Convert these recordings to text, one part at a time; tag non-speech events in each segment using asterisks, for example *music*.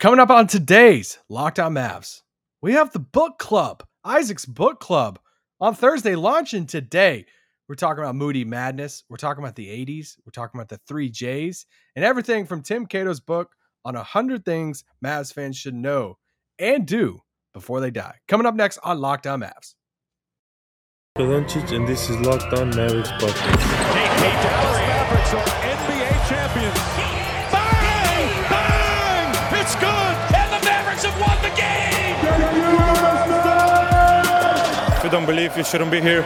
Coming up on today's Locked On Mavs, we have the book club, Isaac's book club, on Thursday launching today. We're talking about Moody Madness. We're talking about the 80s. We're talking about the three J's and everything from Tim Cato's book on 100 things Mavs fans should know and do before they die. Coming up next on Locked On Mavs. Doncic, and this is Locked On Mavericks podcast. Hey, hey, Dallas Mavericks are NBA champions. You don't believe, you shouldn't be here.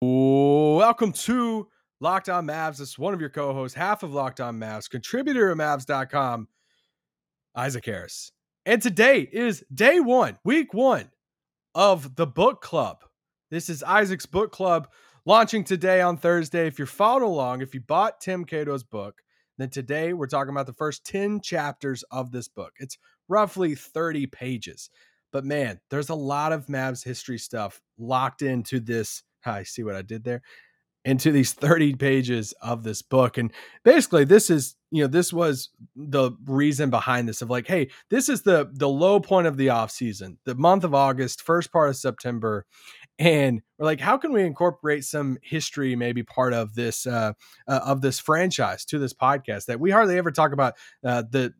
Welcome to Locked On Mavs. This is one of your co-hosts, half of Locked On Mavs, contributor at Mavs.com, Isaac Harris. And today is day one, week one of the book club. This is Isaac's book club launching today on Thursday. If you're following along, if you bought Tim Cato's book, then today we're talking about the first 10 chapters of this book. It's roughly 30 pages. But man, there's a lot of Mavs history stuff locked into this. *laughs* I see what I did there into these 30 pages of this book. And basically, this is, you know, this was the reason behind this of like, hey, this is the the low point of the off season, the month of August, first part of September. And we're like, how can we incorporate some history, maybe part of this uh, uh of this franchise to this podcast that we hardly ever talk about uh, the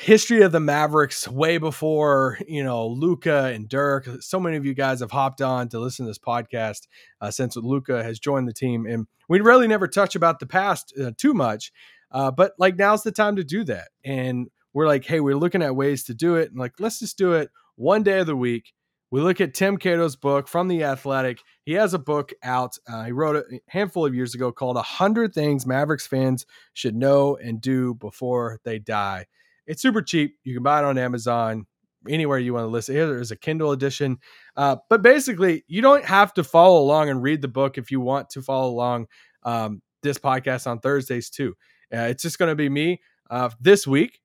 history of the Mavericks way before you know Luka and Dirk. So many of you guys have hopped on to listen to this podcast uh, since Luka has joined the team, and we really never touch about the past uh, too much. Uh, but like now's the time to do that, and we're like, hey, we're looking at ways to do it, and like let's just do it one day of the week. We look at Tim Cato's book from The Athletic. He has a book out. Uh, he wrote it a handful of years ago called 100 Things Mavericks Fans Should Know and Do Before They Die. It's super cheap. You can buy it on Amazon, anywhere you want to listen. Here is a Kindle edition. Uh, but basically, you don't have to follow along and read the book if you want to follow along um, this podcast on Thursdays too. Uh, it's just going to be me uh, this week.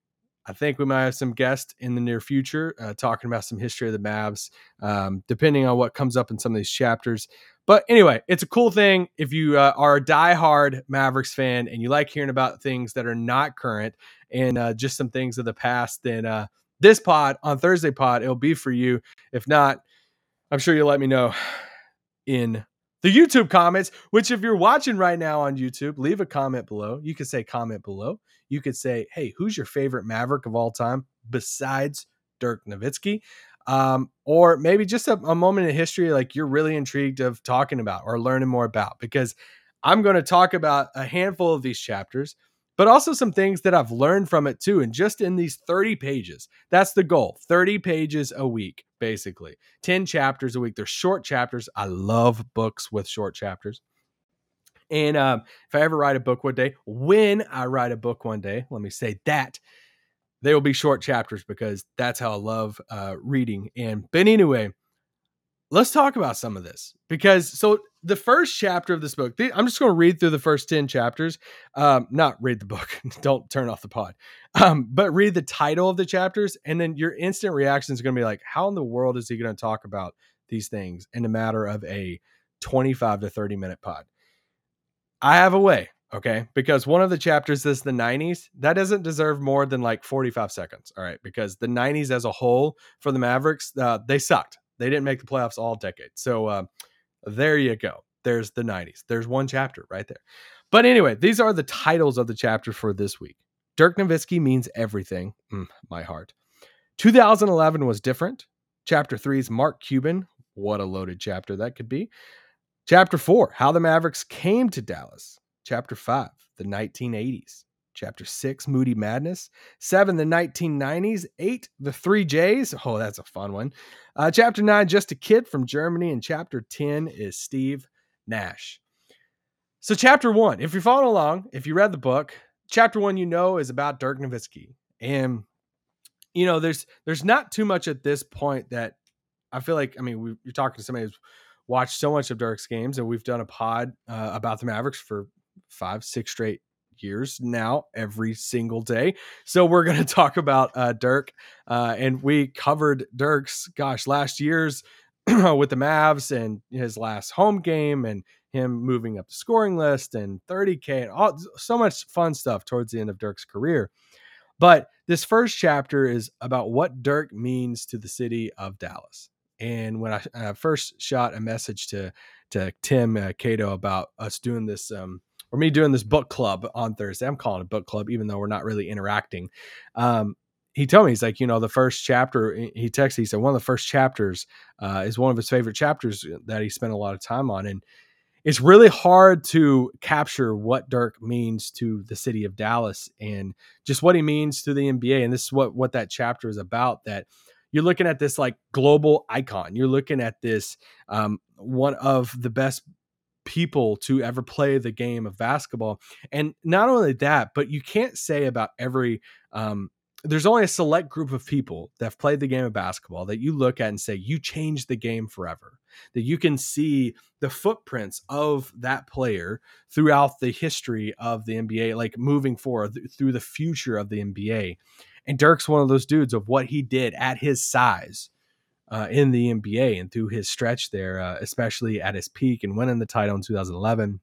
I think we might have some guests in the near future uh, talking about some history of the Mavs, um, depending on what comes up in some of these chapters. But anyway, it's a cool thing if you uh, are a diehard Mavericks fan and you like hearing about things that are not current and uh, just some things of the past. Then uh, this pod on Thursday pod, it'll be for you. If not, I'm sure you'll let me know in the YouTube comments, which if you're watching right now on YouTube, leave a comment below. You could say comment below. You could say, hey, who's your favorite Maverick of all time besides Dirk Nowitzki? Um, or maybe just a, a moment in history like you're really intrigued of talking about or learning more about because I'm going to talk about a handful of these chapters, but also some things that I've learned from it too. And just in these 30 pages, that's the goal 30 pages a week, basically 10 chapters a week. They're short chapters. I love books with short chapters. And um, if I ever write a book one day, when I write a book one day, let me say that they will be short chapters because that's how I love uh, reading. And but anyway, let's talk about some of this because so the first chapter of this book, I'm just going to read through the first ten chapters. Um, not read the book. *laughs* Don't turn off the pod. Um, but read the title of the chapters, and then your instant reaction is going to be like, "How in the world is he going to talk about these things in a matter of a 25 to 30 minute pod?" I have a way, okay? Because one of the chapters is the 90s. That doesn't deserve more than like 45 seconds, all right? Because the 90s as a whole for the Mavericks, uh, they sucked. They didn't make the playoffs all decade. So uh, there you go. There's the 90s. There's one chapter right there. But anyway, these are the titles of the chapter for this week. Dirk Nowitzki means everything. Mm, my heart. 2011 was different. Chapter three is Mark Cuban. What a loaded chapter that could be. Chapter four, how the Mavericks came to Dallas. Chapter five, the 1980s. Chapter six, Moody Madness. Seven, the 1990s. Eight, the three J's. Oh, that's a fun one. Uh, chapter nine, just a kid from Germany. And chapter 10 is Steve Nash. So, chapter one, if you're following along, if you read the book, chapter one, you know, is about Dirk Nowitzki. And, you know, there's there's not too much at this point that I feel like, I mean, we, you're talking to somebody who's watched so much of Dirk's games, and we've done a pod uh, about the Mavericks for five, six straight years now, every single day. So we're going *laughs* to talk about uh, Dirk, uh, and we covered Dirk's gosh last year's *clears throat* with the Mavs and his last home game and him moving up the scoring list and 30K and all so much fun stuff towards the end of Dirk's career. But this first chapter is about what Dirk means to the city of Dallas. And when I first shot a message to to Tim uh, Cato about us doing this, um, or me doing this book club on Thursday, I'm calling it book club, even though we're not really interacting. Um, he told me he's like, you know, the first chapter. He texted. He said one of the first chapters uh, is one of his favorite chapters that he spent a lot of time on, and it's really hard to capture what Dirk means to the city of Dallas and just what he means to the NBA. And this is what what that chapter is about. That you're looking at this like global icon. You're looking at this um, one of the best people to ever play the game of basketball. And not only that, but you can't say about every um, there's only a select group of people that have played the game of basketball that you look at and say you changed the game forever that you can see the footprints of that player throughout the history of the NBA like moving forward through the future of the NBA and Dirk's one of those dudes of what he did at his size uh, in the NBA and through his stretch there uh, especially at his peak and winning the title in 2011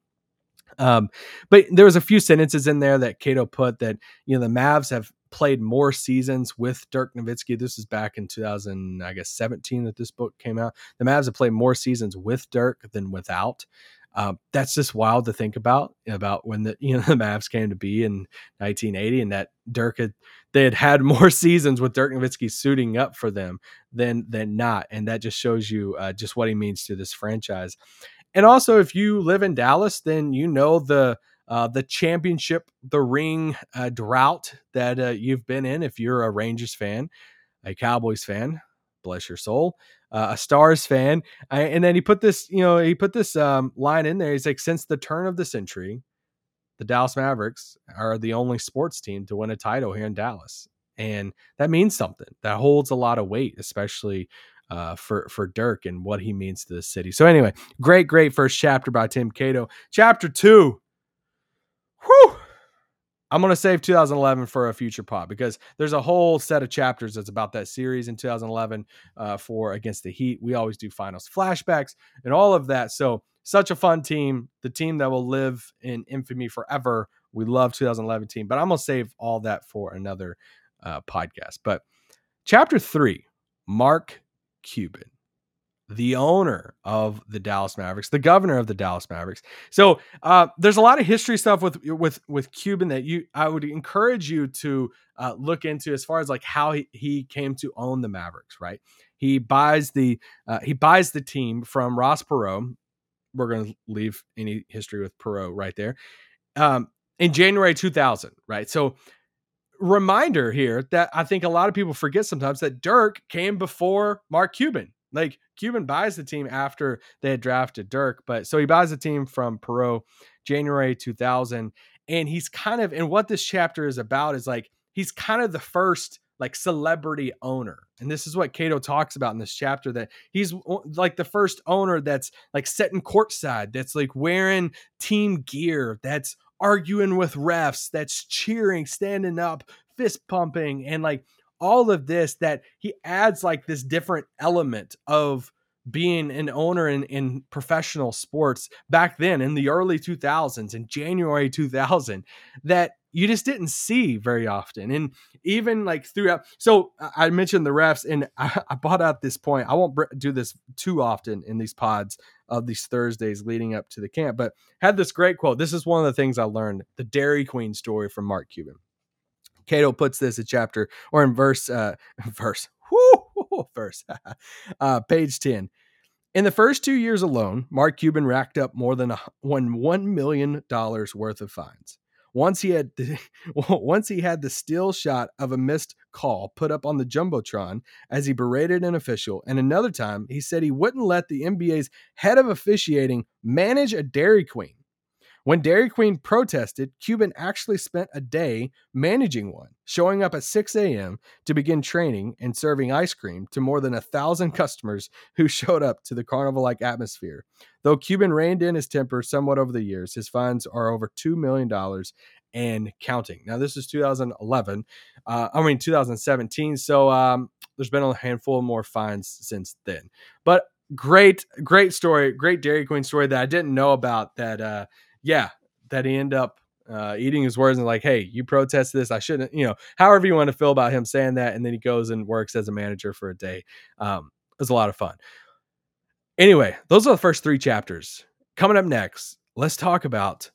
um, but there was a few sentences in there that Cato put that you know the Mavs have played more seasons with Dirk Nowitzki. This is back in 2000, I guess 17 that this book came out. The Mavs have played more seasons with Dirk than without. Uh, that's just wild to think about about when the *laughs* you know the Mavs came to be in 1980 and that Dirk had they had had more *laughs* seasons with Dirk Nowitzki suiting up for them than than not, and that just shows you uh, just what he means to this franchise. And also, if you live in Dallas, then you know the uh, the championship, the ring uh, drought that uh, you've been in. If you're a Rangers fan, a Cowboys fan, bless your soul, uh, a Stars fan, and then he put this, you know, he put this um, line in there. He's like, since the turn of the century, the Dallas Mavericks are the only sports team to win a title here in Dallas, and that means something. That holds a lot of weight, especially uh, for for Dirk and what he means to the city. So anyway, great, great first chapter by Tim Cato. Chapter two. I'm going to save 2011 for a future pod because there's a whole set of chapters that's about that series in 2011 uh, for against the Heat. We always do finals flashbacks and all of that. So, such a fun team, the team that will live in infamy forever. We love 2011 team, but I'm going to save all that for another uh, podcast. But chapter three, Mark Cuban the owner of the Dallas Mavericks, the governor of the Dallas Mavericks. So uh, there's a lot of history stuff with with with Cuban that you I would encourage you to uh, look into as far as like how he, he came to own the Mavericks. Right, he buys the uh, he buys the team from Ross Perot. We're going to leave any history with Perot right there. Um, in January 2000, right? So reminder here that I think a lot of people forget sometimes that Dirk came before Mark Cuban like Cuban buys the team after they had drafted Dirk, but so he buys the team from Perot January 2000. And he's kind of, and what this chapter is about is like, he's kind of the first like celebrity owner. And this is what Cato talks about in this chapter that he's like the first owner that's like sitting courtside, that's like wearing team gear, that's arguing with refs, that's cheering, standing up, fist pumping, and like all of this that he adds like this different element of being an owner in, in professional sports back then in the early 2000s in January 2000 that you just didn't see very often. And even like throughout, so I mentioned the refs, and *laughs* I, I brought out this point. I won't do this too often in these pods of these Thursdays leading up to the camp, but had this great quote. This is one of the things I learned the Dairy Queen story from Mark Cuban. Cato puts this in chapter or in verse, uh, *laughs* verse, whoo, *laughs* verse, *laughs* uh, page 10. In the first two years alone, Mark Cuban racked up more than one $1 million worth of fines. Once he had once he had the still shot of a missed call put up on the jumbotron as he berated an official, and another time he said he wouldn't let the NBA's head of officiating manage a Dairy Queen. When Dairy Queen protested, Cuban actually spent a day managing one, showing up at 6 a.m. to begin training and serving ice cream to more than a thousand *laughs* customers who showed up to the carnival like atmosphere. Though Cuban reined in his temper somewhat over the years, his fines are over $2 million and counting. Now, this is 2011, uh, I mean, 2017. So um, there's been a handful more fines since then. But great, great story, great Dairy Queen story that I didn't know about. That, uh, yeah, that he end up uh, eating his words and like, hey, you protest this, I shouldn't, you know, however you want to feel about him saying that, and then he goes and works as a manager for a day. Um, it was a lot of fun. Anyway, those are the first three chapters. Coming up next, let's talk about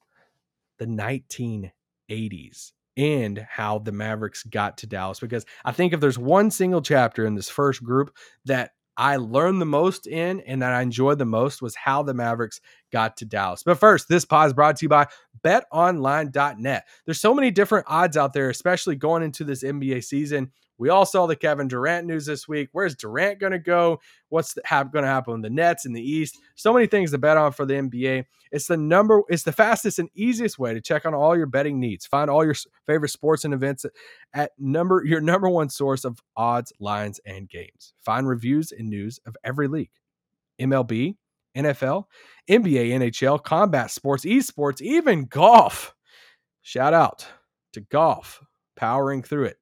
the 1980s and how the Mavericks got to Dallas. Because I think if there's one single chapter in this first group that I learned the most in and that I enjoyed the most was how the Mavericks got to Dallas. But first, this pod is brought to you by betonline.net. There's so many different odds out there, especially going into this NBA season. We all saw the Kevin Durant news this week. Where's Durant going to go? What's going to happen with the Nets in the East? So many things to bet on for the NBA. It's the number. It's the fastest and easiest way to check on all your betting needs. Find all your favorite sports and events at number your number one source of odds, lines, and games. Find reviews and news of every league, MLB, NFL, NBA, NHL, combat sports, esports, even golf. Shout out to golf, powering through it.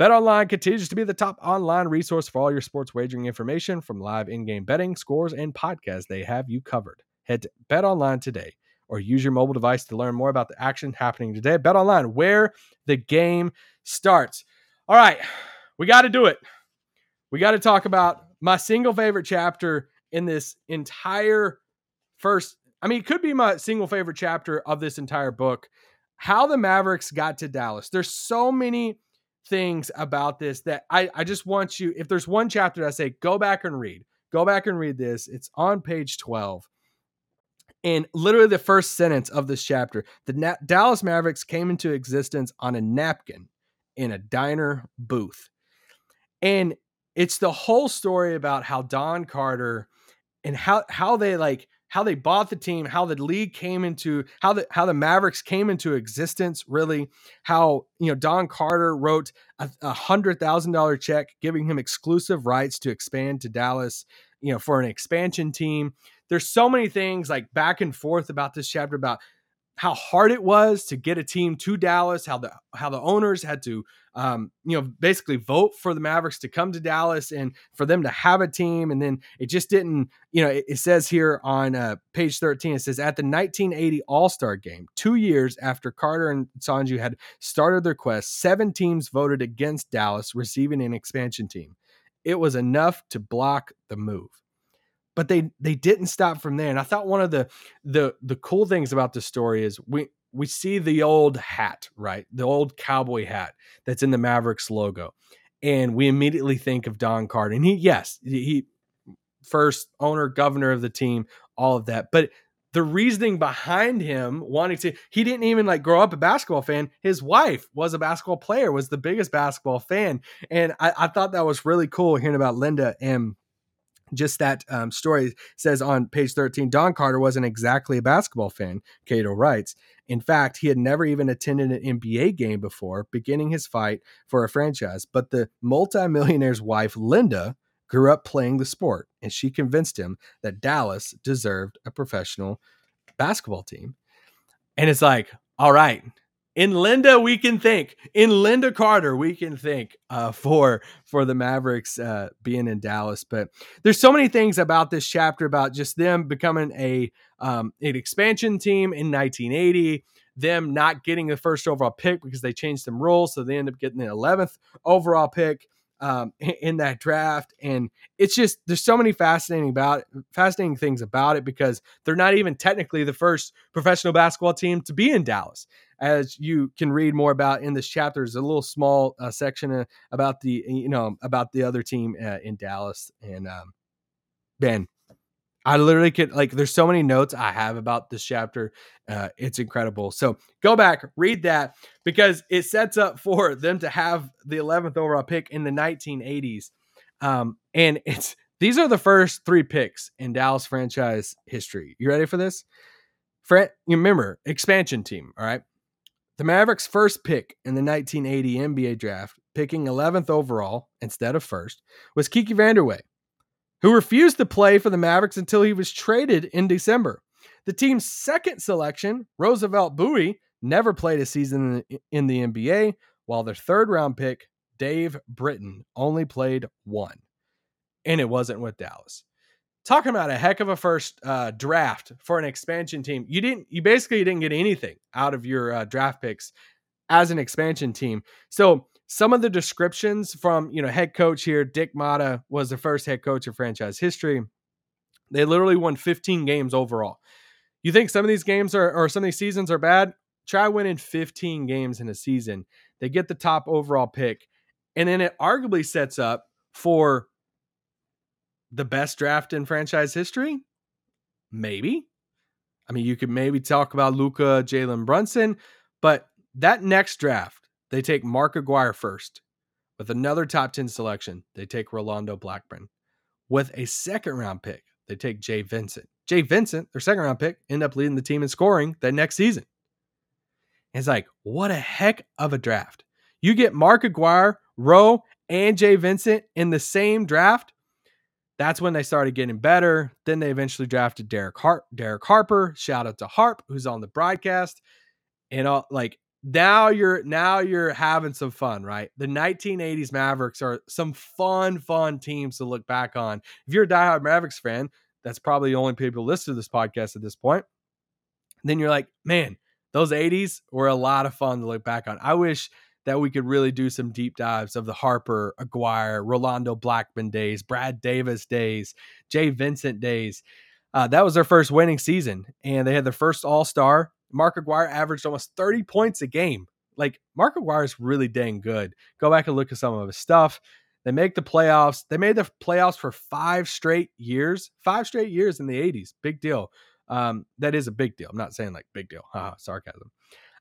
BetOnline continues to be the top online resource for all your sports wagering information from live in-game betting, scores, and podcasts. They have you covered. Head to BetOnline today or use your mobile device to learn more about the action happening today. BetOnline, where the game starts. All right, we got to do it. We got to talk about my single favorite chapter in this entire first. I mean, it could be my single favorite chapter of this entire book. How the Mavericks got to Dallas. There's so many things about this that I, I just want you, if there's one chapter I say, go back and read, go back and read this. It's on page 12. And literally the first sentence of this chapter the Na- Dallas Mavericks came into existence on a napkin in a diner booth. And it's the whole story about how Don Carter and how how they like how they bought the team, how the league came into how the how the Mavericks came into existence, really, how you know Don Carter wrote a, a hundred thousand dollar check giving him exclusive rights to expand to Dallas, you know, for an expansion team. There's so many things like back and forth about this chapter about how hard it was to get a team to Dallas, how the how the owners had to um, you know basically vote for the Mavericks to come to Dallas and for them to have a team, and then it just didn't. You know, it, it says here on uh, page thirteen, it says at the 1980 All Star Game, two years after Carter and Sonju had started their quest, seven teams voted against Dallas receiving an expansion team. It was enough to block the move but they they didn't stop from there. And I thought one of the the the cool things about the story is we we see the old hat, right? The old cowboy hat that's in the Mavericks logo. And we immediately think of Don Carter. And he, yes, he first owner, governor of the team, all of that. But the reasoning behind him wanting to, he didn't even like grow up a basketball fan. His wife was a basketball player, was the biggest basketball fan. And I, I thought that was really cool hearing about Linda and just that um, story says on page 13 Don Carter wasn't exactly a basketball fan, Cato writes. In fact, he had never even attended an NBA game before beginning his fight for a franchise. But the multimillionaire's wife, Linda, grew up playing the sport, and she convinced him that Dallas deserved a professional basketball team. And it's like, all right, in Linda, we can think. In Linda Carter, we can think uh, for for the Mavericks uh, being in Dallas. But there's so many things about this chapter about just them becoming a um, an expansion team in 1980. Them not getting the first overall pick because they changed some rules, so they end up getting the 11th overall pick um, in that draft. And it's just there's so many fascinating about fascinating things about it because they're not even technically the first professional basketball team to be in Dallas as you can read more about in this chapter. There's a little small uh, section uh, about the you know about the other team uh, in Dallas and um, Ben. I literally could like. There's so many notes I have about this chapter. Uh, it's incredible. So go back, read that because it sets up for them to have the 11th overall pick in the 1980s, um, and it's these are the first three picks in Dallas franchise history. You ready for this? Fran, you remember expansion team, all right? The Mavericks' first pick in the 1980 NBA draft, picking 11th overall instead of first, was Kiki Vandeweghe, who refused to play for the Mavericks until he was traded in December. The team's second selection, Roosevelt Bouie, never played a season in the NBA, while their third round pick, Dave Britton, only played one. And it wasn't with Dallas. talking about a heck of a first uh, draft for an expansion team. You didn't, you basically didn't get anything out of your uh, draft picks as an expansion team. So some of the descriptions from you know head coach here, Dick Motta was the first head coach of franchise history. They literally won 15 games overall. You think some of these games are or some of these seasons are bad? Try winning 15 games in a season. They get the top overall pick, and then it arguably sets up for the best draft in franchise history. Maybe. I mean, you could maybe talk about luka Jalen Brunson, but that next draft, they take Mark Aguirre first. With another top 10 selection, they take Rolando Blackman. With a second round pick, they take Jay Vincent. Jay Vincent, their second round pick, end up leading the team in scoring that next season. it's like, what a heck of a draft. You get Mark Aguirre, Rowe, and Jay Vincent in the same draft. That's when they started getting better. Then they eventually drafted Derek Hart, Derek Harper. Shout out to Harp, who's on the broadcast. And all like now you're now you're having some fun, right? The 1980s Mavericks are some fun, fun teams to look back on. If you're a diehard Mavericks fan, that's probably the only people listen to this podcast at this point. Then you're like, man, those 80s were a lot of fun to look back on. I wish that we could really do some deep dives of the Harper, Aguirre, Rolando Blackman days, Brad Davis days, Jay Vincent days. Uh, that was their first winning season, and they had their first All Star Mark Aguirre averaged almost 30 points a game. Like Mark Aguirre is really dang good. Go back and look at some of his stuff. They make the playoffs. They made the playoffs for five straight years, five straight years in the 80s. Big deal. Um, that is a big deal. I'm not saying like big deal. *laughs* Haha, sarcasm.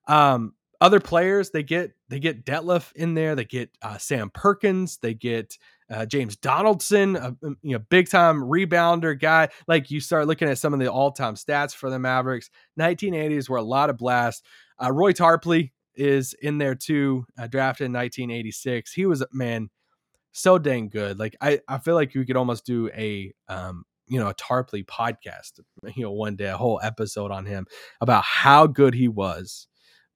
Um, other players they get they get Detlef in there. They get uh, Sam Perkins. They get uh, James Donaldson, a you know big time rebounder guy. Like you start looking at some of the all time stats for the Mavericks. 1980s were a lot of blasts. Uh, Roy Tarpley is in there too, uh, drafted in 1986. He was man so dang good. Like I I feel like we could almost do a um you know a Tarpley podcast. You know one day a whole episode on him about how good he was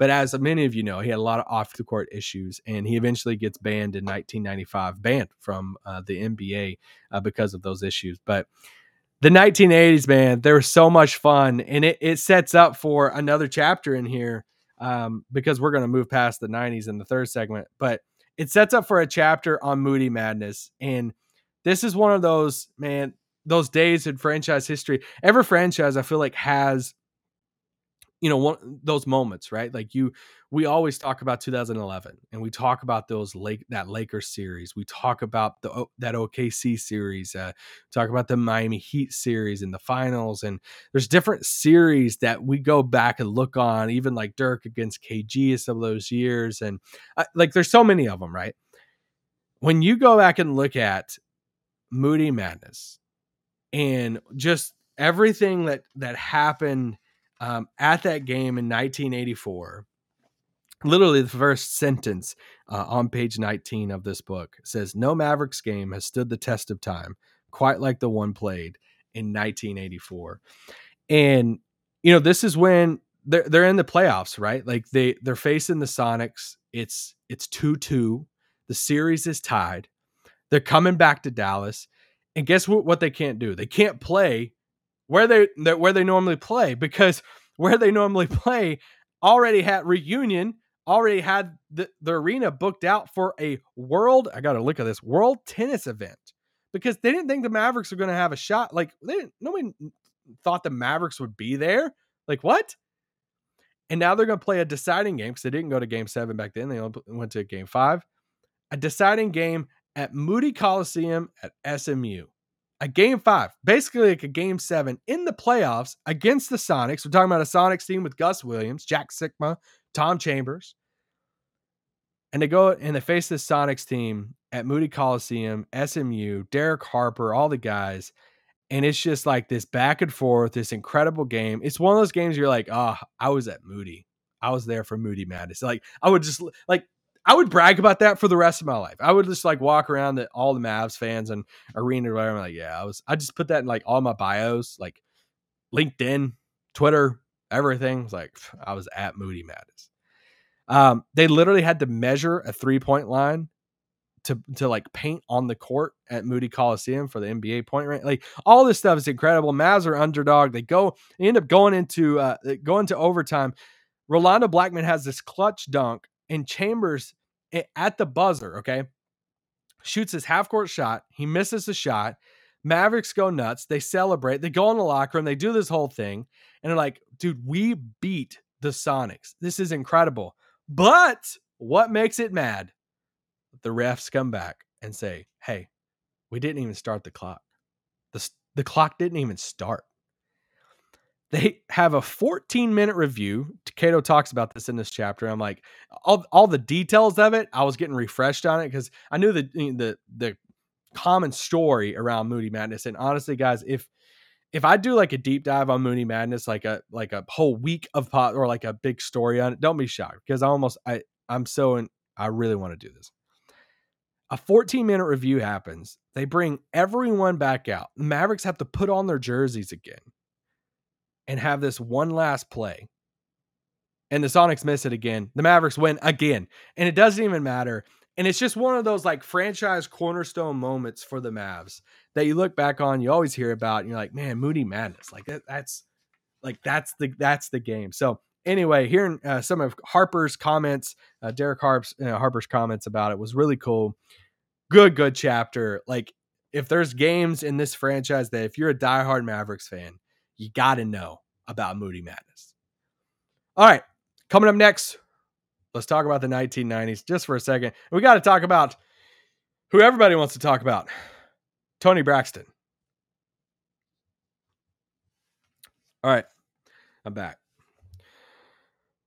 but as many of you know, he had a lot of off the court issues, and he eventually gets banned in 1995, banned from uh, the NBA uh, because of those issues. But the 1980s, man, there was so much fun, and it, it sets up for another chapter in here um, because we're going to move past the 90s in the third segment. But it sets up for a chapter on Moody Madness, and this is one of those man those days in franchise history. Every franchise I feel like has you know one those moments right? Like you we always talk about 2011 and we talk about those lake that lakers series. We talk about the that okc series uh, talk about the miami heat series in the finals and there's different series that we go back and look on even like dirk against kg some of those years and uh, like there's so many of them right? When you go back and look at moody madness and just everything that that happened um, at that game in 1984, literally the first sentence uh, on page 19 of this book says, No Mavericks game has stood the test of time quite like the one played in 1984. And, you know, this is when they're, they're in the playoffs, right? Like they, they're facing the Sonics. It's, it's 2 2. The series is tied. They're coming back to Dallas. And guess what, what they can't do? They can't play where they where they normally play because *laughs* where they normally play already had reunion already had the, the arena booked out for a world i gotta look at this world tennis event. Because they didn't think the mavericks were to have a shot like they didn't nobody thought the mavericks would be there like what? And now they're to play a deciding game because they didn't go to game seven back then they went to game five a deciding game at moody coliseum at smu a game five, basically like a game seven in the playoffs against the Sonics. We're talking about a Sonics team with Gus Williams, Jack Sikma, Tom Chambers. And they go and they face this Sonics team at Moody Coliseum, SMU, Derek Harper, all the guys. And it's just like this back and forth, this incredible game. It's one of those games you're like, oh, I was at Moody. I was there for Moody Madness. Like I would just like I would brag about that for the rest of my life. I would just like walk around the, all the Mavs fans and arena or whatever. I'm like, yeah, I was. I just put that in like all my bios, like LinkedIn, Twitter, everything. It's like I was at Moody Madness. Um, they literally had to measure a three point line to to like paint on the court at Moody Coliseum for the NBA point rank. Like all this stuff is incredible. Mavs are underdog. They go they end up going into uh going to overtime. Rolando Blackman has this clutch dunk and Chambers eh, at the buzzer, okay? Shoots his half court shot. He misses the shot. Mavericks go nuts. They celebrate. They go in the locker room. They do this whole thing. And they're like, dude, we beat the Sonics. This is incredible. But what makes it mad? The refs come back and say, hey, we didn't even start the clock. The, the clock didn't even start. They have a 14 minute review. Cato talks about this in this chapter. I'm like, all, all the details of it, I was getting refreshed on it because I knew the, the the common story around Moody Madness. And honestly, guys, if if I do like a deep dive on Moody Madness, like a like a whole week of pot or like a big story on it, don't be shocked because I almost I I'm so in, I really want to do this. A 14 minute review happens. They bring everyone back out. The Mavericks have to put on their jerseys again and have this one last play. And the Sonics miss it again. The Mavericks win again. And it doesn't even matter. And it's just one of those like franchise cornerstone moments for the Mavs that you look back on, you always hear about, and you're like, man, Moody Madness. Like that, that's like that's the that's the game. So anyway, hearing uh, some of Harper's comments, uh, Derek Harp's uh, Harper's comments about it was really cool. Good, good chapter. Like if there's games in this franchise that if you're a diehard Mavericks fan, you got to know about Moody Madness. All right, coming up next, let's talk about the 1990s just for a second. We got to talk about who everybody wants to talk about Toni Braxton. All right, I'm back.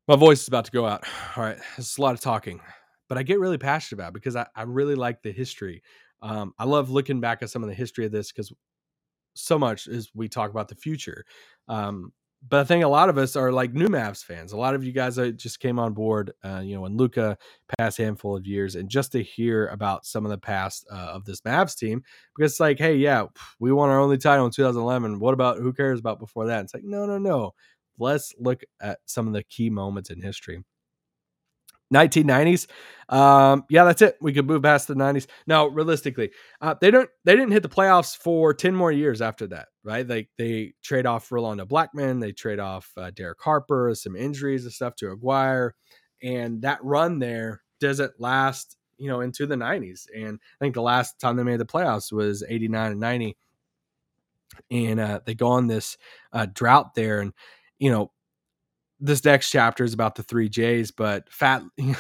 My voice is about to go out. All right, it's a lot of talking, but I get really passionate about because I, I really like the history. Um, I love looking back at some of the history of this because so much as we talk about the future. Um, but I think a lot of us are like new Mavs fans. A lot of you guys that just came on board, uh, you know, when Luka past handful of years, and just to hear about some of the past uh, of this Mavs team, because it's like, hey, yeah, we won our only title in 2011. What about who cares about before that? It's like, no, no, no. Let's look at some of the key moments in history. 1990s. Um, yeah, that's it. We could move past the 90s. Now, realistically, uh, they don't they didn't hit the playoffs for 10 more years after that, right? They they trade off Rolando Blackman, they trade off uh, Derek Harper, some injuries and stuff to Aguirre, and that run there doesn't last, you know, into the 90s. And I think the last time they made the playoffs was 89 and 90. And uh, they go on this uh, drought there, and you know this next chapter is about the three J's, but Fat *laughs*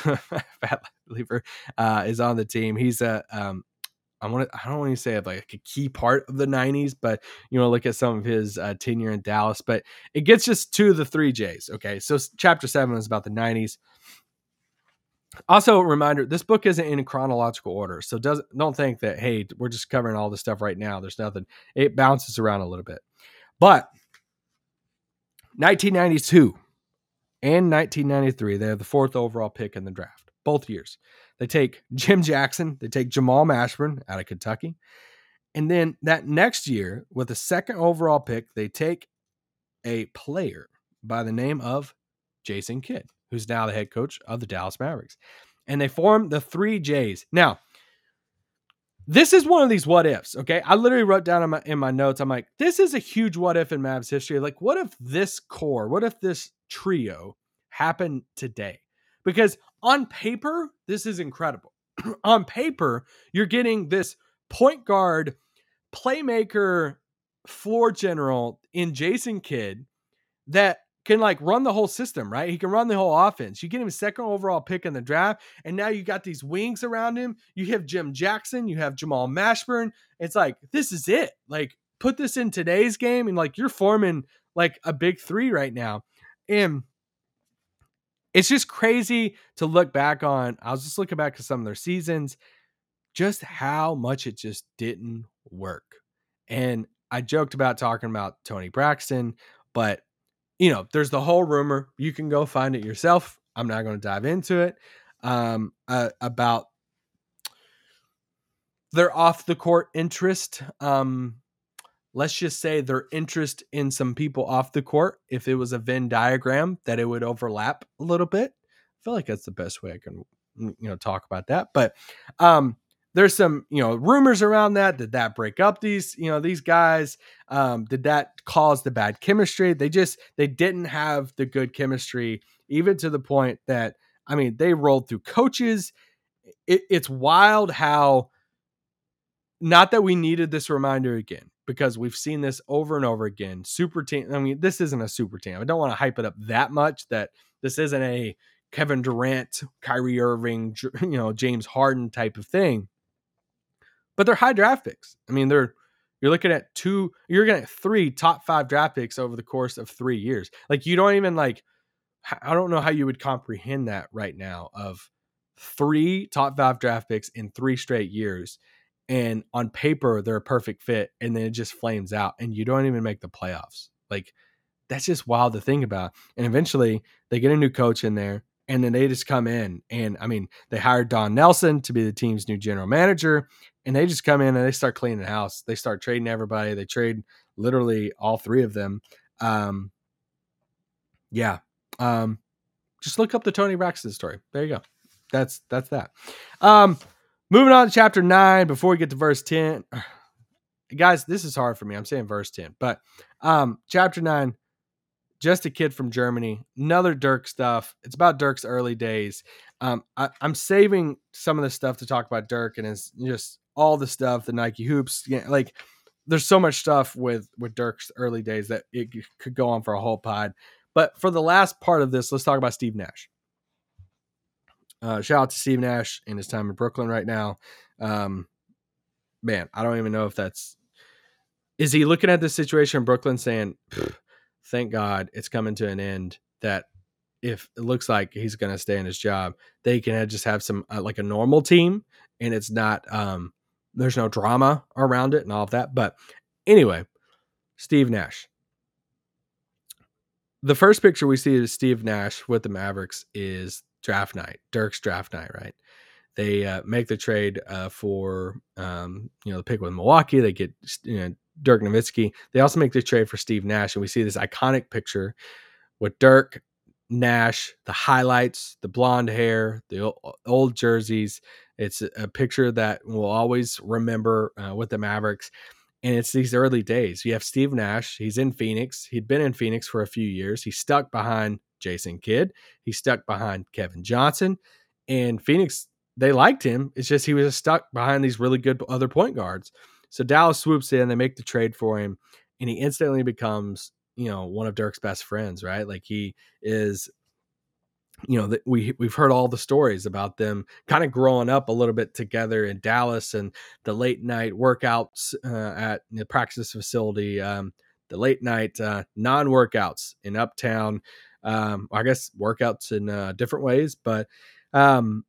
Fat Lever uh, is on the team. He's a um, I want to I don't want to say like a key part of the '90s, but you know, look at some of his uh, tenure in Dallas. But it gets just to the three J's. Okay, so chapter seven is about the '90s. Also, a reminder: this book isn't in chronological order, so does don't think that hey, we're just covering all this stuff right now. There's nothing. It bounces around a little bit, but 1992 and 1993. They have the fourth overall pick in the draft, both years. They take *laughs* Jim Jackson, they take Jamal Mashburn out of Kentucky. And then that next year, with the second overall pick, they take a player by the name of Jason Kidd, who's now the head coach of the Dallas Mavericks. And they form the three J's. Now, this is one of these what ifs. Okay. I literally wrote down in my, in my notes, I'm like, this is a huge what if in Mavs history. Like, what if this core, what if this trio happen today? Because on paper, this is incredible. *clears throat* on paper, you're getting this point guard, playmaker, floor general in Jason Kidd that can like run the whole system, right? He can run the whole offense. You get him second overall pick in the draft, and now you got these wings around him. You have Jim Jackson, you have Jamal Mashburn. It's like this is it. Like put this in today's game, and like you're forming like a big three right now, and it's just crazy to look back on. I was just looking back to some of their seasons, just how much it just didn't work, and I joked about talking about Toni Braxton, but you know, there's the whole rumor. You can go find it yourself. I'm not going to dive into it. Um, uh, about their off the court interest. Um, let's just say their interest in some people off the court. If it was a Venn diagram, that it would overlap a little bit. I feel like that's the best way I can, you know, talk about that. But um, there's some you know rumors around that. Did that break up these you know these guys? Um, did that cause the bad chemistry? They just they didn't have the good chemistry, even to the point that I mean they rolled through coaches. It, it's wild how not that we needed this reminder again because we've seen this over and over again. Super team. I mean, this isn't a super team. I don't want to hype it up that much. That this isn't a Kevin Durant, Kyrie Irving, *laughs* you know, James Harden type of thing. But they're high draft picks. I mean, they're you're looking at two, you're at three top five draft picks over the course of three years. Like you don't even like. I don't know how you would comprehend that right now. Of three top five draft picks in three straight years and on paper they're a perfect fit and then it just flames out and you don't even make the playoffs. Like that's just wild to think about and eventually they get a new coach in there and then they just come in and i mean they hired don nelson to be the team's new general manager and they just come in and they start cleaning the house. They start trading everybody. They trade literally all three of them. Um yeah. Um just look up the toni braxton story. There you go. That's that's that. Um Moving on to chapter nine, before we get to verse 10. *sighs* Guys, this is hard for me. I'm saying verse 10. But um, chapter nine, just a kid from Germany. Another Dirk stuff. It's about Dirk's early days. Um, I, am saving some of the stuff to talk about Dirk and his just all the stuff, the Nike hoops. You know, like there's so much stuff with with Dirk's early days that it could go on for a whole pod. But for the last part of this, let's talk about Steve Nash. Uh, shout out to Steve Nash in his time in Brooklyn right now. Um, man, I don't even know if that's. Is he looking at the situation in Brooklyn saying, "Thank God it's coming to an end"? That if it looks like he's going to stay in his job, they can just have some uh, like a normal team, and it's not. Um, there's no drama around it and all of that. But anyway, Steve Nash. The first picture we see of Steve Nash with the Mavericks is draft night, Dirk's draft night, right? They uh, make the trade uh, for um, you know the pick with Milwaukee. They get you know, Dirk Nowitzki. They also make the trade for Steve Nash, and we see this iconic picture with Dirk Nash, the highlights, the blonde hair, the old jerseys. It's a picture that we'll always remember uh, with the Mavericks. And it's these early days. You have Steve Nash. He's in Phoenix. He'd been in Phoenix for a few years. He's stuck behind Jason Kidd. He stuck behind Kevin Johnson. And Phoenix, they liked him. It's just he was stuck behind these really good other point guards. So Dallas swoops in, they make the trade for him, and he instantly becomes, you know, one of Dirk's best friends, right? Like he is you know, we we've heard all the stories about them kind of growing up a little bit together in Dallas and the late night workouts uh, at the practice facility, um, the late night uh, non workouts in Uptown, um, I guess workouts in uh, different ways, but um,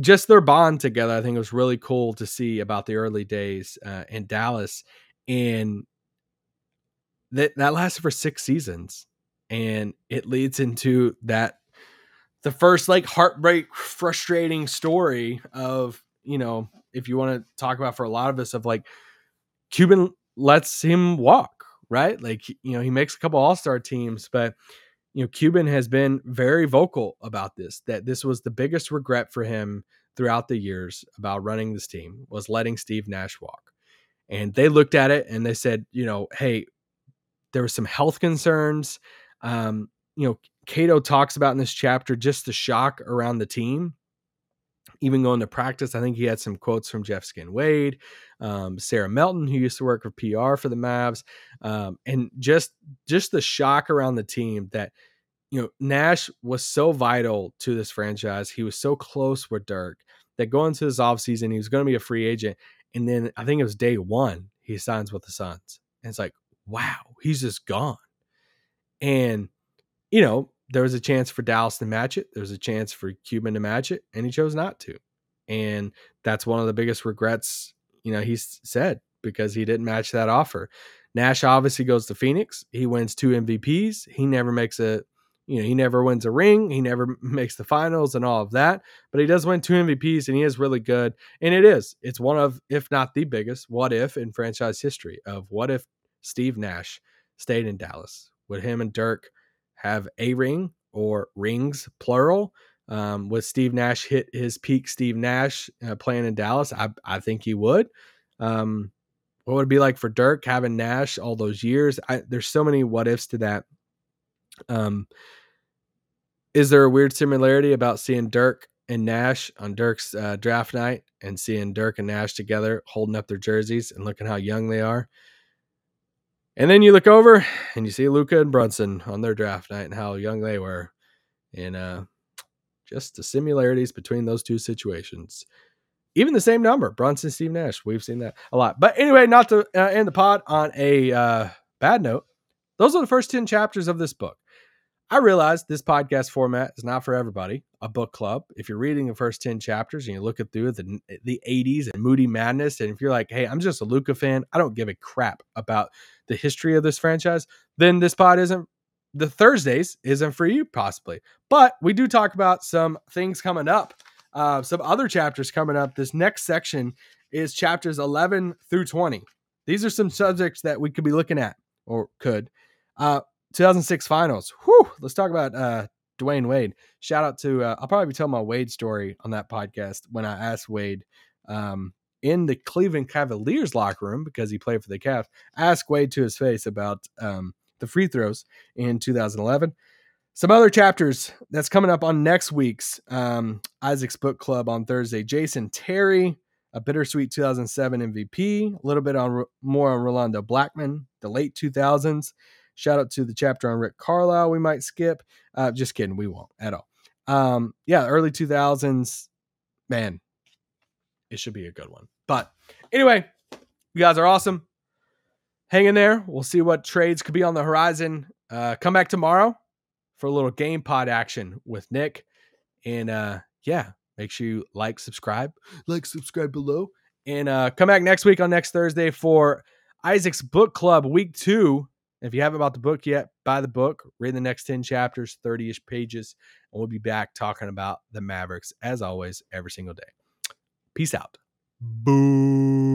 just their bond together, I think it was really cool to see about the early days uh, in Dallas, and that that lasted for six seasons, and it leads into that the first like heartbreak, frustrating story of you know if you want to talk about for a lot of us of like Cuban lets him walk, right? Like you know he makes a couple All Star teams, but you know, Cuban has been very vocal about this, that this was the biggest regret for him throughout the years about running this team was letting Steve Nash walk. And they looked at it and they said, you know, hey, there were some health concerns. Um, you know, Cato talks about in this chapter just the shock around the team. Even going to practice, I think he had some quotes from Jeff Skin Wade, um, Sarah Melton, who used to work for PR for the Mavs, um, and just just the shock around the team that you know, Nash was so vital to this franchise. He was so close with Dirk that going into this offseason, he was going to be a free agent. And then I think it was day one, he signs with the Suns. And it's like, wow, he's just gone. And, you know, there was a chance for Dallas to match it. There was a chance for Cuban to match it, and he chose not to. And that's one of the biggest regrets, you know, he's said because he didn't match that offer. Nash obviously goes to Phoenix. He wins two MVPs. He never makes a you know, he never wins a ring, he never *laughs* makes the finals and all of that, but he does win two MVPs and he is really good. And it is, it's one of, if not the biggest, what if in franchise history of what if Steve Nash stayed in Dallas? Would him and Dirk have a ring or rings, plural? Um, would Steve Nash hit his peak Steve Nash uh, playing in Dallas? I, I think he would. Um, what would it be like for Dirk having Nash all those years? I, there's so many what ifs to that. Um, is there a weird similarity about seeing Dirk and Nash on Dirk's uh, draft night and seeing Dirk and Nash together holding up their jerseys and looking how young they are? And then you look over and you see Luka and Brunson on their draft night and how young they were. And uh, just the similarities between those two situations. Even the same number, Brunson, Steve Nash. We've seen that a lot. But anyway, not to uh, end the pod on a uh, bad note. Those are the first 10 chapters of this book. I realize this podcast format is not for everybody, a book club. If you're reading the first 10 chapters and you're looking through the, the 80s and Moody Madness, and if you're like, hey, I'm just a Luka fan, I don't give a crap about the history of this franchise, then this pod isn't the Thursdays isn't for you, possibly. But we do talk about some things coming up, uh, some other chapters coming up. This next section is chapters 11 through 20. These are some subjects that we could be looking at or could. Uh, 2006 finals. Whew, let's talk about uh, Dwyane Wade. Shout out to, uh, I'll probably telling my Wade story on that podcast when I asked Wade um, in the Cleveland Cavaliers locker room because he played for the Cavs. Ask Wade to his face about um, the free throws in 2011. Some other chapters that's coming up on next week's um, Isaac's Book Club on Thursday. Jason Terry, a bittersweet 2007 MVP. A little bit on more on Rolando Blackman, the late 2000s. Shout out to the chapter on Rick Carlisle. We might skip. Uh, just kidding, we won't at all. Um, yeah, early 2000s. Man, it should be a good one. But anyway, you guys are awesome hang in there. We'll see what trades could be on the horizon. Uh, come back tomorrow for a little game pod action with Nick. And uh, yeah, make sure you like, subscribe, like, subscribe below. And uh, come back next week on next Thursday for Isaac's Book Club week two. If you haven't bought the book yet, buy the book, read the next 10 chapters, 30 ish pages, and we'll be back talking about the Mavericks as always every single day. Peace out. Boo.